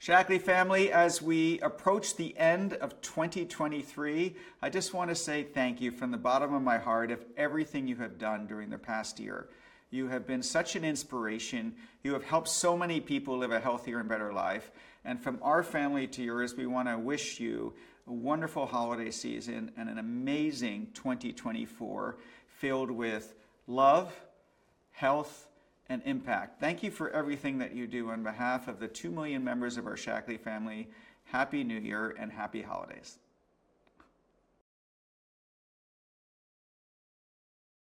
Shaklee family, as we approach the end of 2023, I just want to say thank you from the bottom of my heart of everything you have done during the past year. You have been such an inspiration. You have helped so many people live a healthier and better life. And from our family to yours, we want to wish you a wonderful holiday season and an amazing 2024 filled with love, health, and impact. Thank you for everything that you do on behalf of the 2 million members of our Shaklee family. Happy New Year and happy holidays.